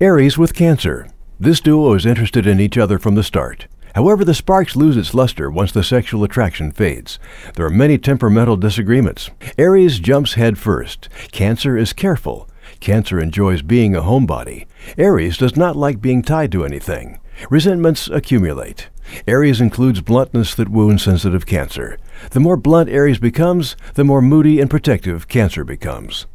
Aries with Cancer. This duo is interested in each other from the start. However, the sparks lose its luster once the sexual attraction fades. There are many temperamental disagreements. Aries jumps head first. Cancer is careful. Cancer enjoys being a homebody. Aries does not like being tied to anything. Resentments accumulate. Aries includes bluntness that wounds sensitive Cancer. The more blunt Aries becomes, the more moody and protective Cancer becomes.